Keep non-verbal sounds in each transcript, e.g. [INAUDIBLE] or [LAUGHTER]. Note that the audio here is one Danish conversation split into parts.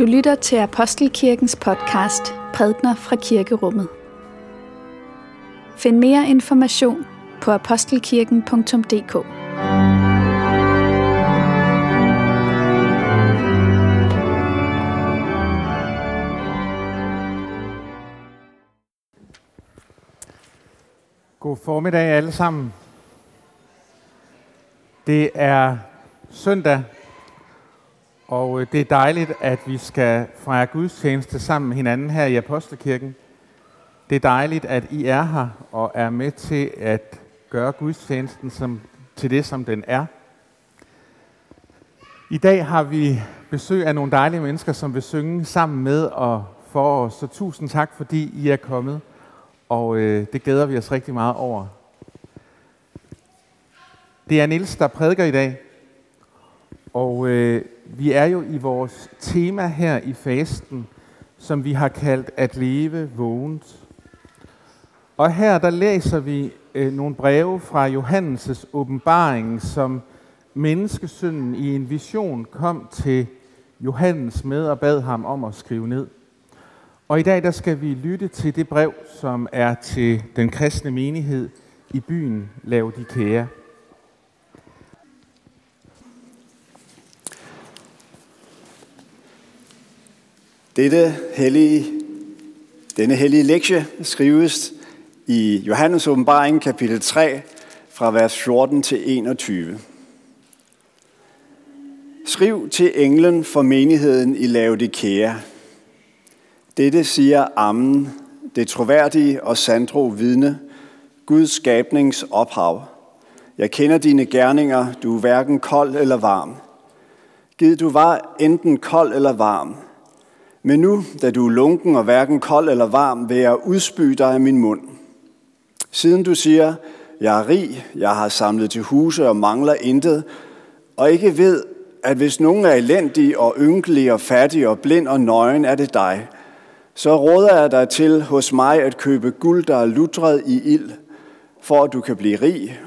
Du lytter til Apostelkirkens podcast Prædner fra Kirkerummet. Find mere information på apostelkirken.dk. God formiddag alle sammen. Det er søndag, og øh, det er dejligt, at vi skal fejre gudstjeneste sammen med hinanden her i Apostelkirken. Det er dejligt, at I er her og er med til at gøre gudstjenesten som, til det, som den er. I dag har vi besøg af nogle dejlige mennesker, som vil synge sammen med og for os. Så tusind tak, fordi I er kommet, og øh, det glæder vi os rigtig meget over. Det er Nils, der prædiker i dag, og øh, vi er jo i vores tema her i fasten, som vi har kaldt at leve vågent. Og her der læser vi øh, nogle breve fra Johannes' åbenbaring, som menneskesynden i en vision kom til Johannes med og bad ham om at skrive ned. Og i dag der skal vi lytte til det brev, som er til den kristne menighed i byen Laodikea. Dette hellige, denne hellige lektie skrives i Johannes åbenbaring kapitel 3 fra vers 14 til 21. Skriv til englen for menigheden i Laodikea. Dette siger Ammen, det troværdige og sandro vidne, Guds skabnings ophav. Jeg kender dine gerninger, du er hverken kold eller varm. Gid du var enten kold eller varm, men nu, da du er lunken og hverken kold eller varm, vil jeg udspy dig af min mund. Siden du siger, jeg er rig, jeg har samlet til huse og mangler intet, og ikke ved, at hvis nogen er elendig og ynkelig og fattig og blind og nøgen, er det dig. Så råder jeg dig til hos mig at købe guld, der er lutret i ild, for at du kan blive rig,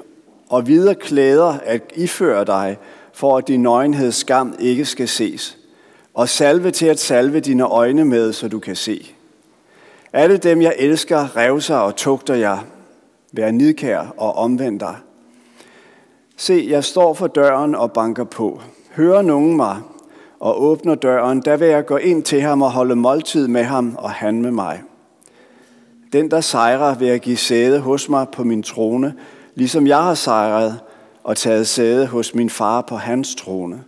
og videre klæder at iføre dig, for at din nøgenheds skam ikke skal ses og salve til at salve dine øjne med, så du kan se. Alle dem, jeg elsker, revser og tugter jeg. Vær nidkær og omvend dig. Se, jeg står for døren og banker på. Hører nogen mig og åbner døren, der vil jeg gå ind til ham og holde måltid med ham og han med mig. Den, der sejrer, vil jeg give sæde hos mig på min trone, ligesom jeg har sejret og taget sæde hos min far på hans trone.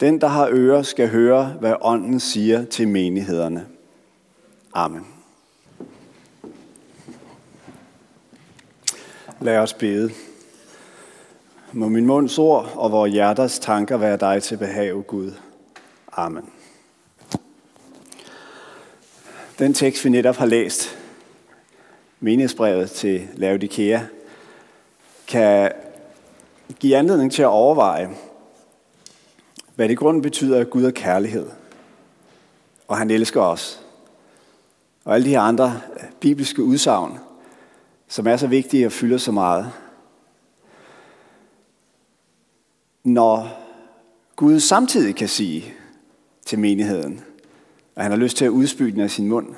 Den, der har ører, skal høre, hvad ånden siger til menighederne. Amen. Lad os bede. Må min munds ord og vores hjerters tanker være dig til behag, Gud. Amen. Den tekst, vi netop har læst, menighedsbrevet til Laodikea, kan give anledning til at overveje, hvad det i grunden betyder, at Gud er kærlighed. Og han elsker os. Og alle de her andre øh, bibelske udsagn, som er så vigtige og fylder så meget. Når Gud samtidig kan sige til menigheden, at han har lyst til at udspyde den af sin mund.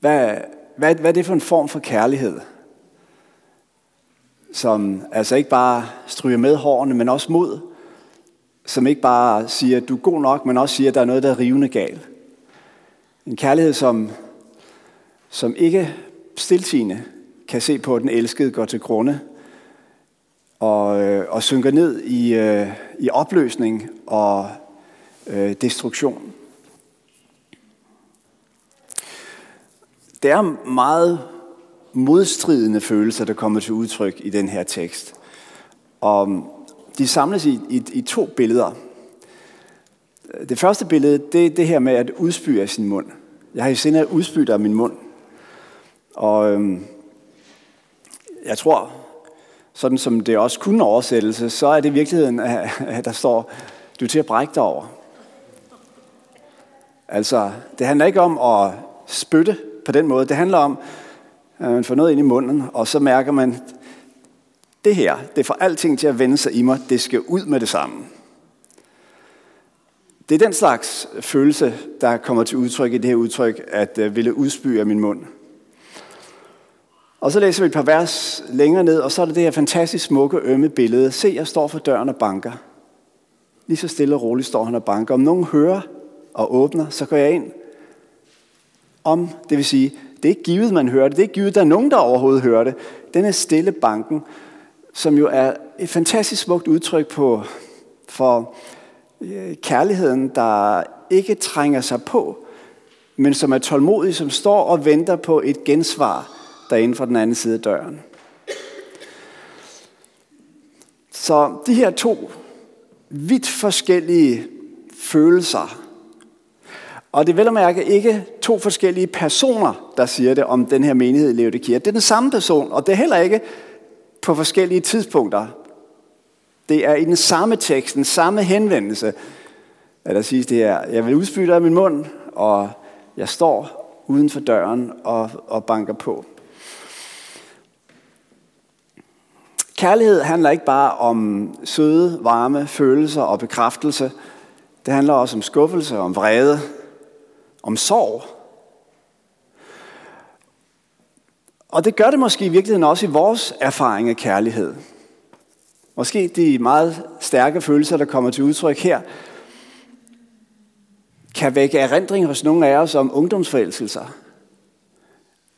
Hvad, hvad, hvad er det for en form for kærlighed? Som altså ikke bare stryger med hårene, men også mod, som ikke bare siger, at du er god nok, men også siger, at der er noget, der er rivende galt. En kærlighed, som, som ikke stiltigende kan se på, at den elskede går til grunde, og, øh, og synker ned i, øh, i opløsning og øh, destruktion. Det er meget modstridende følelser, der kommer til udtryk i den her tekst. Og mm, de samles i, i, i to billeder. Det første billede, det er det her med at udspy af sin mund. Jeg har i sinde at udspy af min mund. Og øhm, jeg tror, sådan som det også kunne oversættelse, så er det i virkeligheden, at der står, du er til at brække dig over. Altså, det handler ikke om at spytte på den måde. Det handler om, Øh, man får noget ind i munden, og så mærker man, det her, det får alting til at vende sig i mig, det skal ud med det samme. Det er den slags følelse, der kommer til udtryk i det her udtryk, at øh, ville udspy af min mund. Og så læser vi et par vers længere ned, og så er det det her fantastisk smukke, ømme billede. Se, jeg står for døren og banker. Lige så stille og roligt står han og banker. Om nogen hører og åbner, så går jeg ind. Om, det vil sige, det er ikke givet, man hører det. Det er ikke givet, der er nogen, der overhovedet hører det. Den er stille banken, som jo er et fantastisk smukt udtryk på, for øh, kærligheden, der ikke trænger sig på, men som er tålmodig, som står og venter på et gensvar derinde fra den anden side af døren. Så de her to vidt forskellige følelser, og det er vel at mærke ikke to forskellige personer, der siger det om den her menighed i Laodikea. Det er den samme person, og det er heller ikke på forskellige tidspunkter. Det er i den samme tekst, den samme henvendelse, at der siges det her, jeg vil udspytte af min mund, og jeg står uden for døren og, og banker på. Kærlighed handler ikke bare om søde, varme følelser og bekræftelse. Det handler også om skuffelse, om vrede, om sorg. Og det gør det måske i virkeligheden også i vores erfaring af kærlighed. Måske de meget stærke følelser, der kommer til udtryk her, kan vække erindring hos nogle af os om ungdomsforelskelser.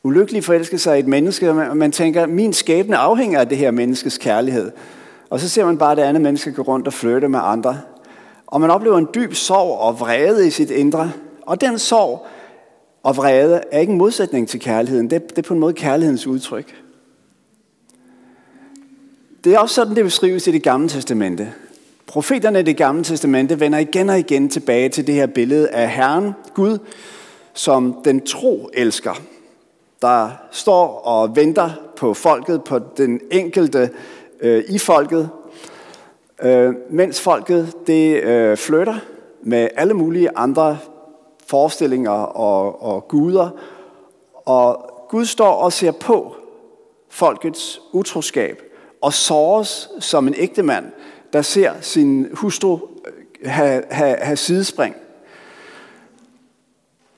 Ulykkelig forelskelser i et menneske, og man tænker, min skæbne afhænger af det her menneskes kærlighed. Og så ser man bare det andet menneske gå rundt og flytte med andre. Og man oplever en dyb sorg og vrede i sit indre. Og den sorg og vrede er ikke en modsætning til kærligheden. Det, det er på en måde kærlighedens udtryk. Det er også sådan, det beskrives i det gamle testamente. Profeterne i det gamle testamente vender igen og igen tilbage til det her billede af Herren, Gud, som den tro elsker, der står og venter på folket, på den enkelte øh, i folket, øh, mens folket det øh, flytter med alle mulige andre forestillinger og, og guder. Og Gud står og ser på folkets utroskab og såres som en ægte mand, der ser sin hustru øh, have, have, have sidespring.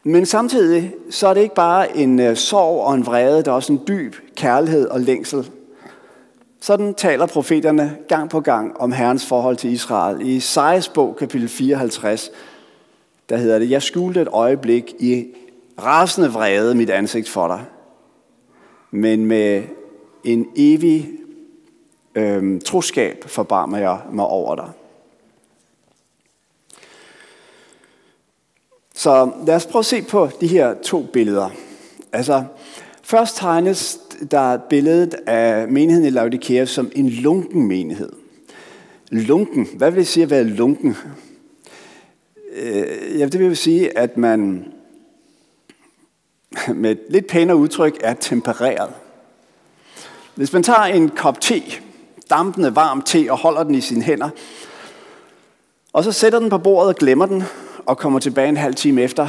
Men samtidig så er det ikke bare en øh, sorg og en vrede, der er også en dyb kærlighed og længsel. Sådan taler profeterne gang på gang om Herrens forhold til Israel. I Esajas bog, kapitel 54, der hedder det, Jeg skjulte et øjeblik i rasende vrede mit ansigt for dig, men med en evig øhm, troskab forbarmer jeg mig over dig. Så lad os prøve at se på de her to billeder. Altså, først tegnes der billedet af menigheden i Laodikea som en lunken menighed. Lunken, hvad vil det sige at være lunken? Øh, ja, det vil sige, at man [LAUGHS] med et lidt pænere udtryk er tempereret. Hvis man tager en kop te, dampende varm te, og holder den i sine hænder, og så sætter den på bordet og glemmer den, og kommer tilbage en halv time efter,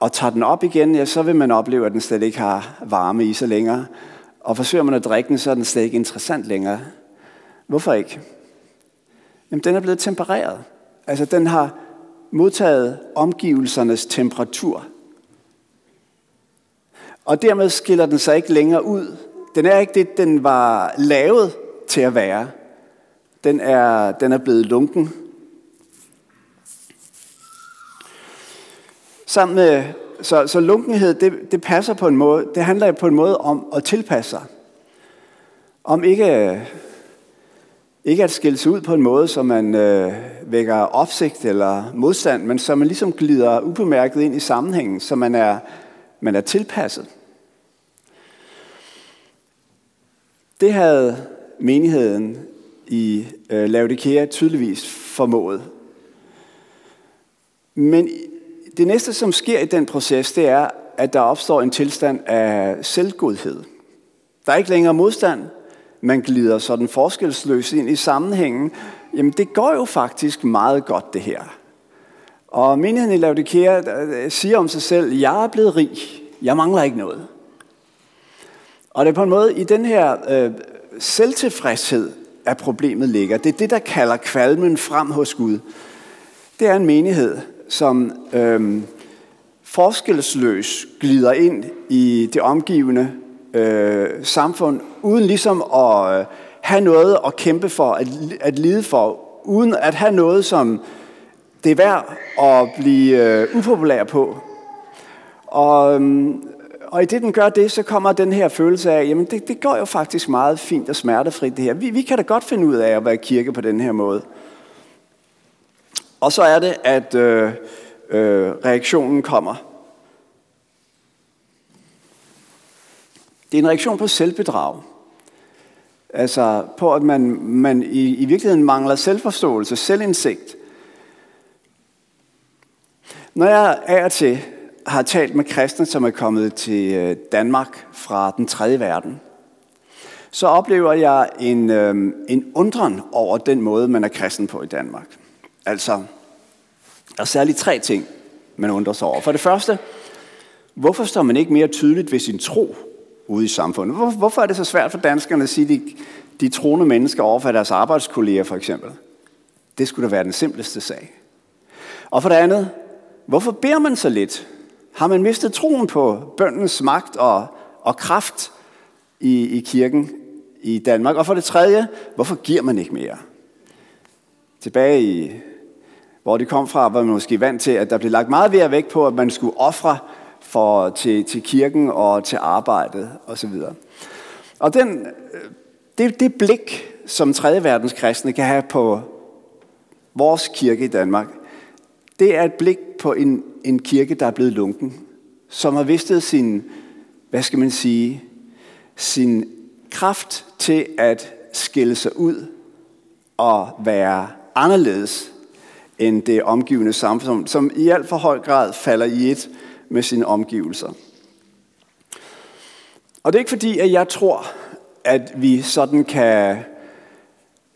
og tager den op igen, ja, så vil man opleve, at den slet ikke har varme i sig længere. Og forsøger man at drikke den, så er den slet ikke interessant længere. Hvorfor ikke? Jamen, den er blevet tempereret. Altså, den har modtaget omgivelsernes temperatur. Og dermed skiller den sig ikke længere ud. Den er ikke det, den var lavet til at være. Den er, den er blevet lunken. Sammen med, så, så lunkenhed, det, det passer på en måde, det handler på en måde om at tilpasse sig. Om ikke ikke at skille sig ud på en måde, så man øh, vækker opsigt eller modstand, men så man ligesom glider ubemærket ind i sammenhængen, så man er, man er tilpasset. Det havde menigheden i øh, Laodikea tydeligvis formået. Men det næste, som sker i den proces, det er, at der opstår en tilstand af selvgodhed. Der er ikke længere modstand, man glider sådan forskelsløst ind i sammenhængen, jamen det går jo faktisk meget godt det her. Og menigheden i Laodikea øh, siger om sig selv, jeg er blevet rig, jeg mangler ikke noget. Og det er på en måde i den her øh, selvtilfredshed, at problemet ligger. Det er det, der kalder kvalmen frem hos Gud. det er en menighed, som øh, forskelsløs glider ind i det omgivende øh, samfund, uden ligesom at øh, have noget at kæmpe for, at, at lide for, uden at have noget, som det er værd at blive øh, upopulær på. Og, øh, og i det, den gør det, så kommer den her følelse af, jamen det, det går jo faktisk meget fint og smertefrit det her. Vi, vi kan da godt finde ud af at være kirke på den her måde. Og så er det, at øh, øh, reaktionen kommer. Det er en reaktion på selvbedrag. Altså på, at man, man i, i virkeligheden mangler selvforståelse, selvindsigt. Når jeg af og til har talt med kristne, som er kommet til øh, Danmark fra den tredje verden, så oplever jeg en, øh, en undren over den måde, man er kristen på i Danmark. Altså, der er særligt tre ting, man undrer sig over. For det første, hvorfor står man ikke mere tydeligt ved sin tro ude i samfundet? Hvor, hvorfor er det så svært for danskerne at sige, de, de troende mennesker overfor deres arbejdskolleger for eksempel? Det skulle da være den simpleste sag. Og for det andet, hvorfor beder man så lidt? Har man mistet troen på bøndens magt og, og kraft i, i kirken i Danmark? Og for det tredje, hvorfor giver man ikke mere? Tilbage i, hvor de kom fra, var man måske vant til, at der blev lagt meget ved vægt på, at man skulle ofre for, til, til kirken og til arbejdet osv. Og den, øh, det, det blik, som 3. verdens kristne kan have på vores kirke i Danmark, det er et blik på en, en kirke, der er blevet lunken, som har vistet sin, hvad skal man sige, sin kraft til at skille sig ud og være anderledes end det omgivende samfund, som i alt for høj grad falder i et med sine omgivelser. Og det er ikke fordi, at jeg tror, at vi sådan kan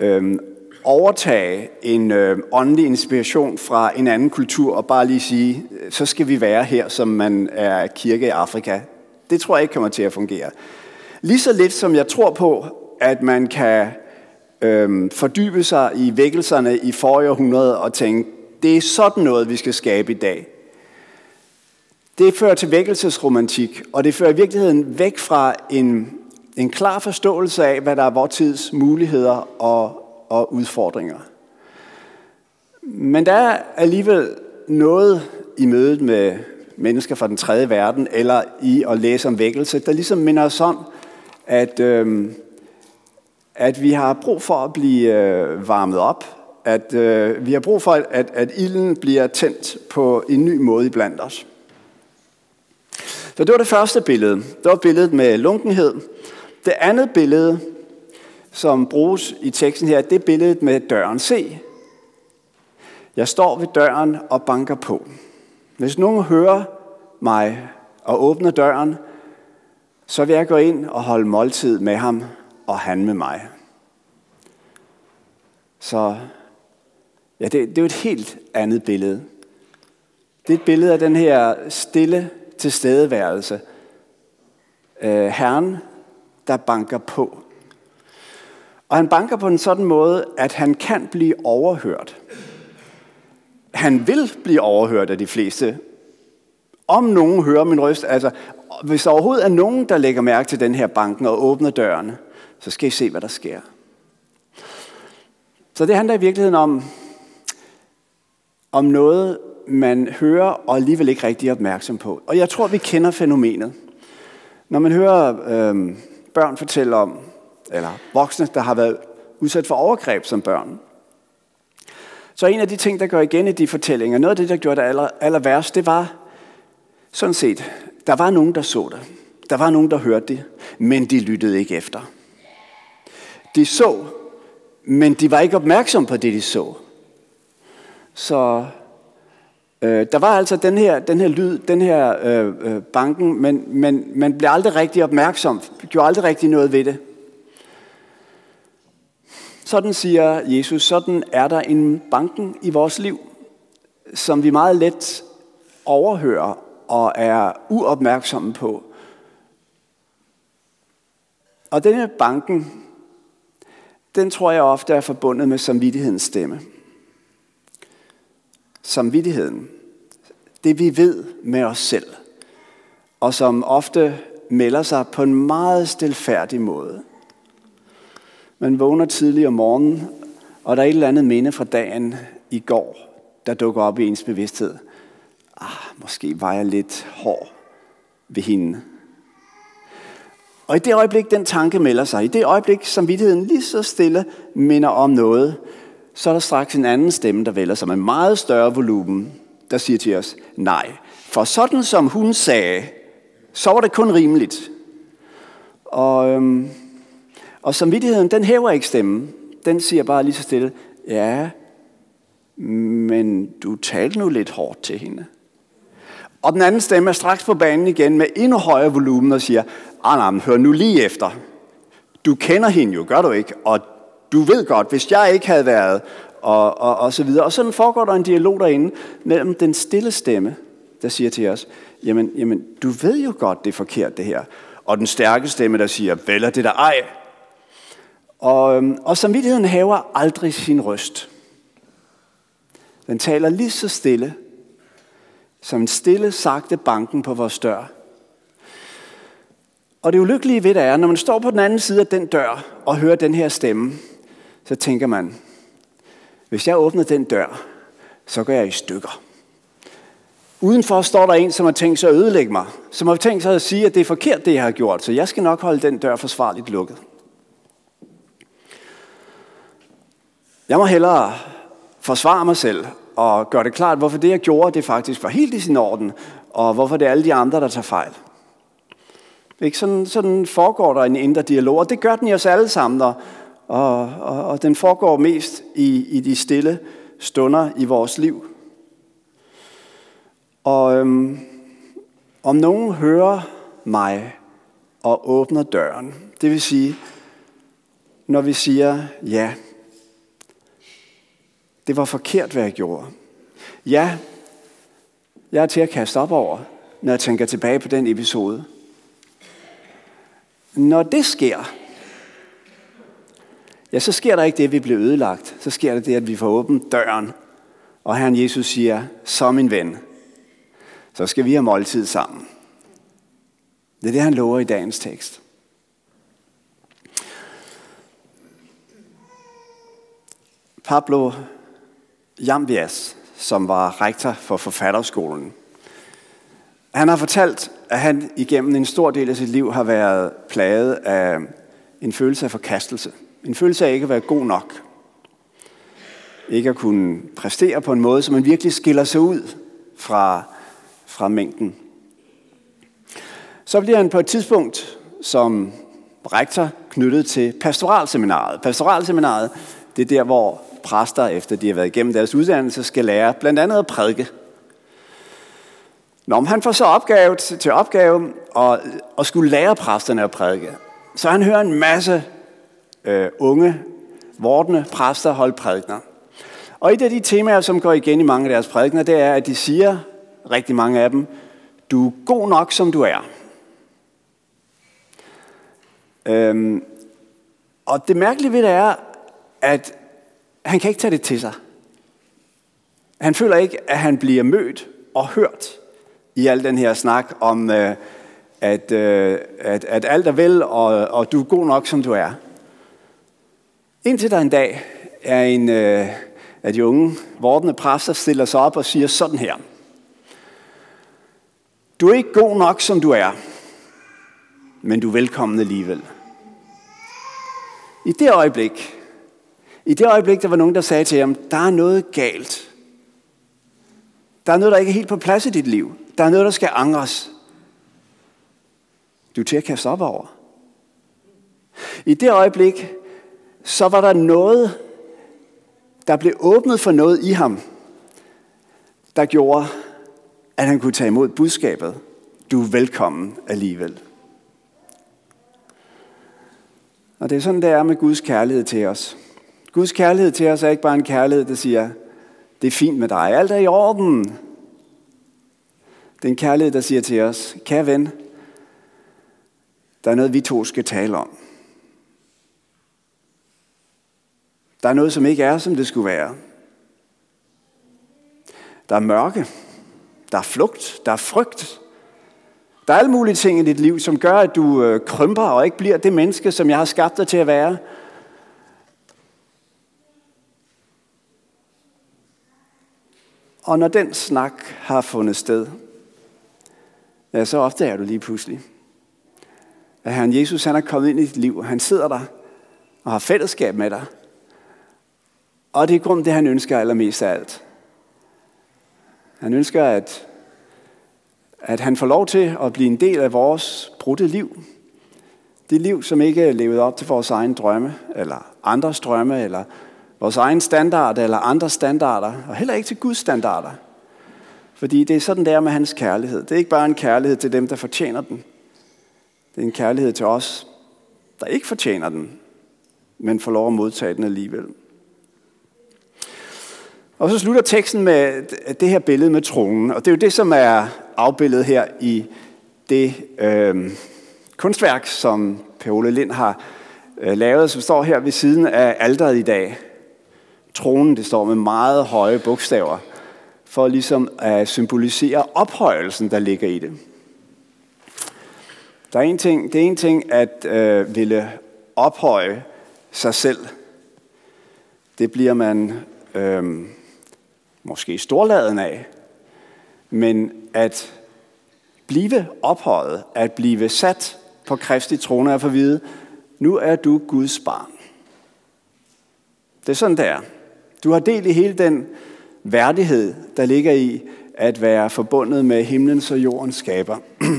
øhm, overtage en øh, åndelig inspiration fra en anden kultur og bare lige sige, øh, så skal vi være her, som man er kirke i Afrika. Det tror jeg ikke kommer til at fungere. Lige så lidt som jeg tror på, at man kan øh, fordybe sig i vækkelserne i forrige århundrede og tænke, det er sådan noget, vi skal skabe i dag. Det fører til vækkelsesromantik, og det fører i virkeligheden væk fra en, en klar forståelse af, hvad der er vores tids muligheder og og udfordringer. Men der er alligevel noget i mødet med mennesker fra den tredje verden, eller i at læse om vækkelse, der ligesom minder os om, at, øh, at vi har brug for at blive øh, varmet op, at øh, vi har brug for, at, at ilden bliver tændt på en ny måde iblandt os. Så det var det første billede. Det var billedet med lunkenhed. Det andet billede, som bruges i teksten her, det er billedet med døren. Se, jeg står ved døren og banker på. Hvis nogen hører mig og åbner døren, så vil jeg gå ind og holde måltid med ham og han med mig. Så ja, det, det er jo et helt andet billede. Det er et billede af den her stille tilstedeværelse. Øh, Herren, der banker på. Og han banker på en sådan måde, at han kan blive overhørt. Han vil blive overhørt af de fleste. Om nogen hører min røst, altså hvis der overhovedet er nogen, der lægger mærke til den her banken og åbner dørene, så skal I se, hvad der sker. Så det handler i virkeligheden om, om noget, man hører og alligevel ikke rigtig er opmærksom på. Og jeg tror, vi kender fænomenet. Når man hører øh, børn fortælle om, eller voksne, der har været udsat for overgreb som børn. Så en af de ting, der går igen i de fortællinger, noget af det, der gjorde det aller, aller værst, det var sådan set, der var nogen, der så det. Der var nogen, der hørte det, men de lyttede ikke efter. De så, men de var ikke opmærksom på det, de så. Så øh, der var altså den her, den her lyd, den her øh, øh, banken, men, men man blev aldrig rigtig opmærksom, gjorde aldrig rigtig noget ved det. Sådan siger Jesus, sådan er der en banken i vores liv, som vi meget let overhører og er uopmærksomme på. Og denne banken, den tror jeg ofte er forbundet med samvittighedens stemme samvittigheden. Det vi ved med os selv. Og som ofte melder sig på en meget stilfærdig måde. Man vågner tidligt om morgenen, og der er et eller andet minde fra dagen i går, der dukker op i ens bevidsthed. Ah, måske var jeg lidt hård ved hende. Og i det øjeblik, den tanke melder sig, i det øjeblik, samvittigheden lige så stille minder om noget, så er der straks en anden stemme, der vælger sig med meget større volumen, der siger til os, nej, for sådan som hun sagde, så var det kun rimeligt. Og, øhm, og samvittigheden, den hæver ikke stemmen. Den siger bare lige så stille, ja, men du talte nu lidt hårdt til hende. Og den anden stemme er straks på banen igen med endnu højere volumen og siger, ah, nej, hør nu lige efter. Du kender hende jo, gør du ikke? Og du ved godt, hvis jeg ikke havde været, og, og, og så videre. Og sådan foregår der en dialog derinde mellem den stille stemme, der siger til os, jamen, jamen du ved jo godt, det er forkert det her. Og den stærke stemme, der siger, vel er det der ej. Og, øhm, og samvittigheden haver aldrig sin røst. Den taler lige så stille, som en stille, sagte banken på vores dør. Og det ulykkelige ved det er, når man står på den anden side af den dør og hører den her stemme, så tænker man, hvis jeg åbner den dør, så går jeg i stykker. Udenfor står der en, som har tænkt sig at ødelægge mig. Som har tænkt sig at sige, at det er forkert, det jeg har gjort. Så jeg skal nok holde den dør forsvarligt lukket. Jeg må hellere forsvare mig selv og gøre det klart, hvorfor det, jeg gjorde, det faktisk var helt i sin orden, og hvorfor det er alle de andre, der tager fejl. Ikke? Sådan, sådan foregår der en indre dialog, og det gør den i os alle sammen, og, og, og, og den foregår mest i, i de stille stunder i vores liv. Og øhm, om nogen hører mig og åbner døren, det vil sige, når vi siger, ja, det var forkert, hvad jeg gjorde. Ja, jeg er til at kaste op over, når jeg tænker tilbage på den episode. Når det sker, ja, så sker der ikke det, at vi bliver ødelagt. Så sker der det, at vi får åbent døren, og Herren Jesus siger, som en ven, så skal vi have måltid sammen. Det er det, han lover i dagens tekst. Pablo Jambias, som var rektor for forfatterskolen, han har fortalt, at han igennem en stor del af sit liv har været plaget af en følelse af forkastelse. En følelse af ikke at være god nok. Ikke at kunne præstere på en måde, så man virkelig skiller sig ud fra, fra mængden. Så bliver han på et tidspunkt som rektor knyttet til pastoralseminaret. Pastoralseminaret, det er der, hvor præster, efter de har været igennem deres uddannelse, skal lære blandt andet at prædike. Når han får så opgave til opgave at, at skulle lære præsterne at prædike, så han hører en masse øh, unge, vortende præster holde prædikner. Og et af de temaer, som går igen i mange af deres prædikner, det er, at de siger, rigtig mange af dem, du er god nok, som du er. Øhm, og det mærkelige ved det er, at han kan ikke tage det til sig. Han føler ikke, at han bliver mødt og hørt i al den her snak om, øh, at, øh, at, at alt er vel, og, og du er god nok, som du er. Indtil der en dag er en øh, af de unge vortende præster stiller sig op og siger sådan her. Du er ikke god nok, som du er, men du er velkommen alligevel. I det øjeblik, i det øjeblik, der var nogen, der sagde til ham, der er noget galt. Der er noget, der ikke er helt på plads i dit liv. Der er noget, der skal angres. Du er til at kaste op over. I det øjeblik, så var der noget, der blev åbnet for noget i ham, der gjorde, at han kunne tage imod budskabet. Du er velkommen alligevel. Og det er sådan, det er med Guds kærlighed til os. Guds kærlighed til os er ikke bare en kærlighed, der siger, det er fint med dig, alt er i orden. Det er en kærlighed, der siger til os, kære ven, der er noget, vi to skal tale om. Der er noget, som ikke er, som det skulle være. der er mørke, der er flugt, der er frygt. Der er alle mulige ting i dit liv, som gør, at du øh, krymper og ikke bliver det menneske, som jeg har skabt dig til at være. Og når den snak har fundet sted, ja, så opdager du lige pludselig, at Herren Jesus han er kommet ind i dit liv, han sidder der og har fællesskab med dig. Og det er kun det, han ønsker allermest af alt. Han ønsker, at, at han får lov til at blive en del af vores brudte liv. Det liv, som ikke er levet op til vores egen drømme, eller andres drømme, eller vores egen standard, eller andre standarder, og heller ikke til Guds standarder. Fordi det er sådan der med hans kærlighed. Det er ikke bare en kærlighed til dem, der fortjener den. Det er en kærlighed til os, der ikke fortjener den, men får lov at modtage den alligevel. Og så slutter teksten med det her billede med tronen, og det er jo det, som er afbildet her i det øh, kunstværk, som Per Ole Lind har øh, lavet, som står her ved siden af alderet i dag. Tronen, det står med meget høje bogstaver, for ligesom at symbolisere ophøjelsen, der ligger i det. Der er en ting, det er en ting at øh, ville ophøje sig selv. Det bliver man øh, måske storladen af. Men at blive ophøjet, at blive sat på Kristi trone, er for at vide, nu er du Guds barn. Det er sådan, det er. Du har del i hele den værdighed, der ligger i at være forbundet med himlens og jordens skaber. [CLEARS THROAT]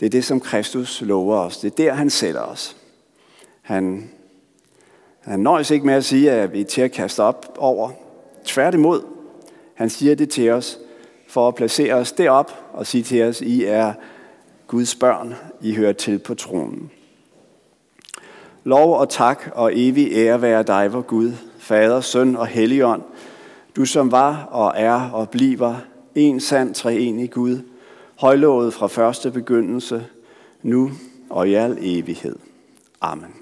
Det er det, som Kristus lover os. Det er der, han sætter os. Han, han nøjes ikke med at sige, at vi er til at kaste op over. Tværtimod, han siger det til os for at placere os derop og sige til os, I er Guds børn, I hører til på tronen. Lov og tak og evig ære være dig, vor Gud, Fader, Søn og Helligånd, du som var og er og bliver en sand treenig Gud, højlovet fra første begyndelse, nu og i al evighed. Amen.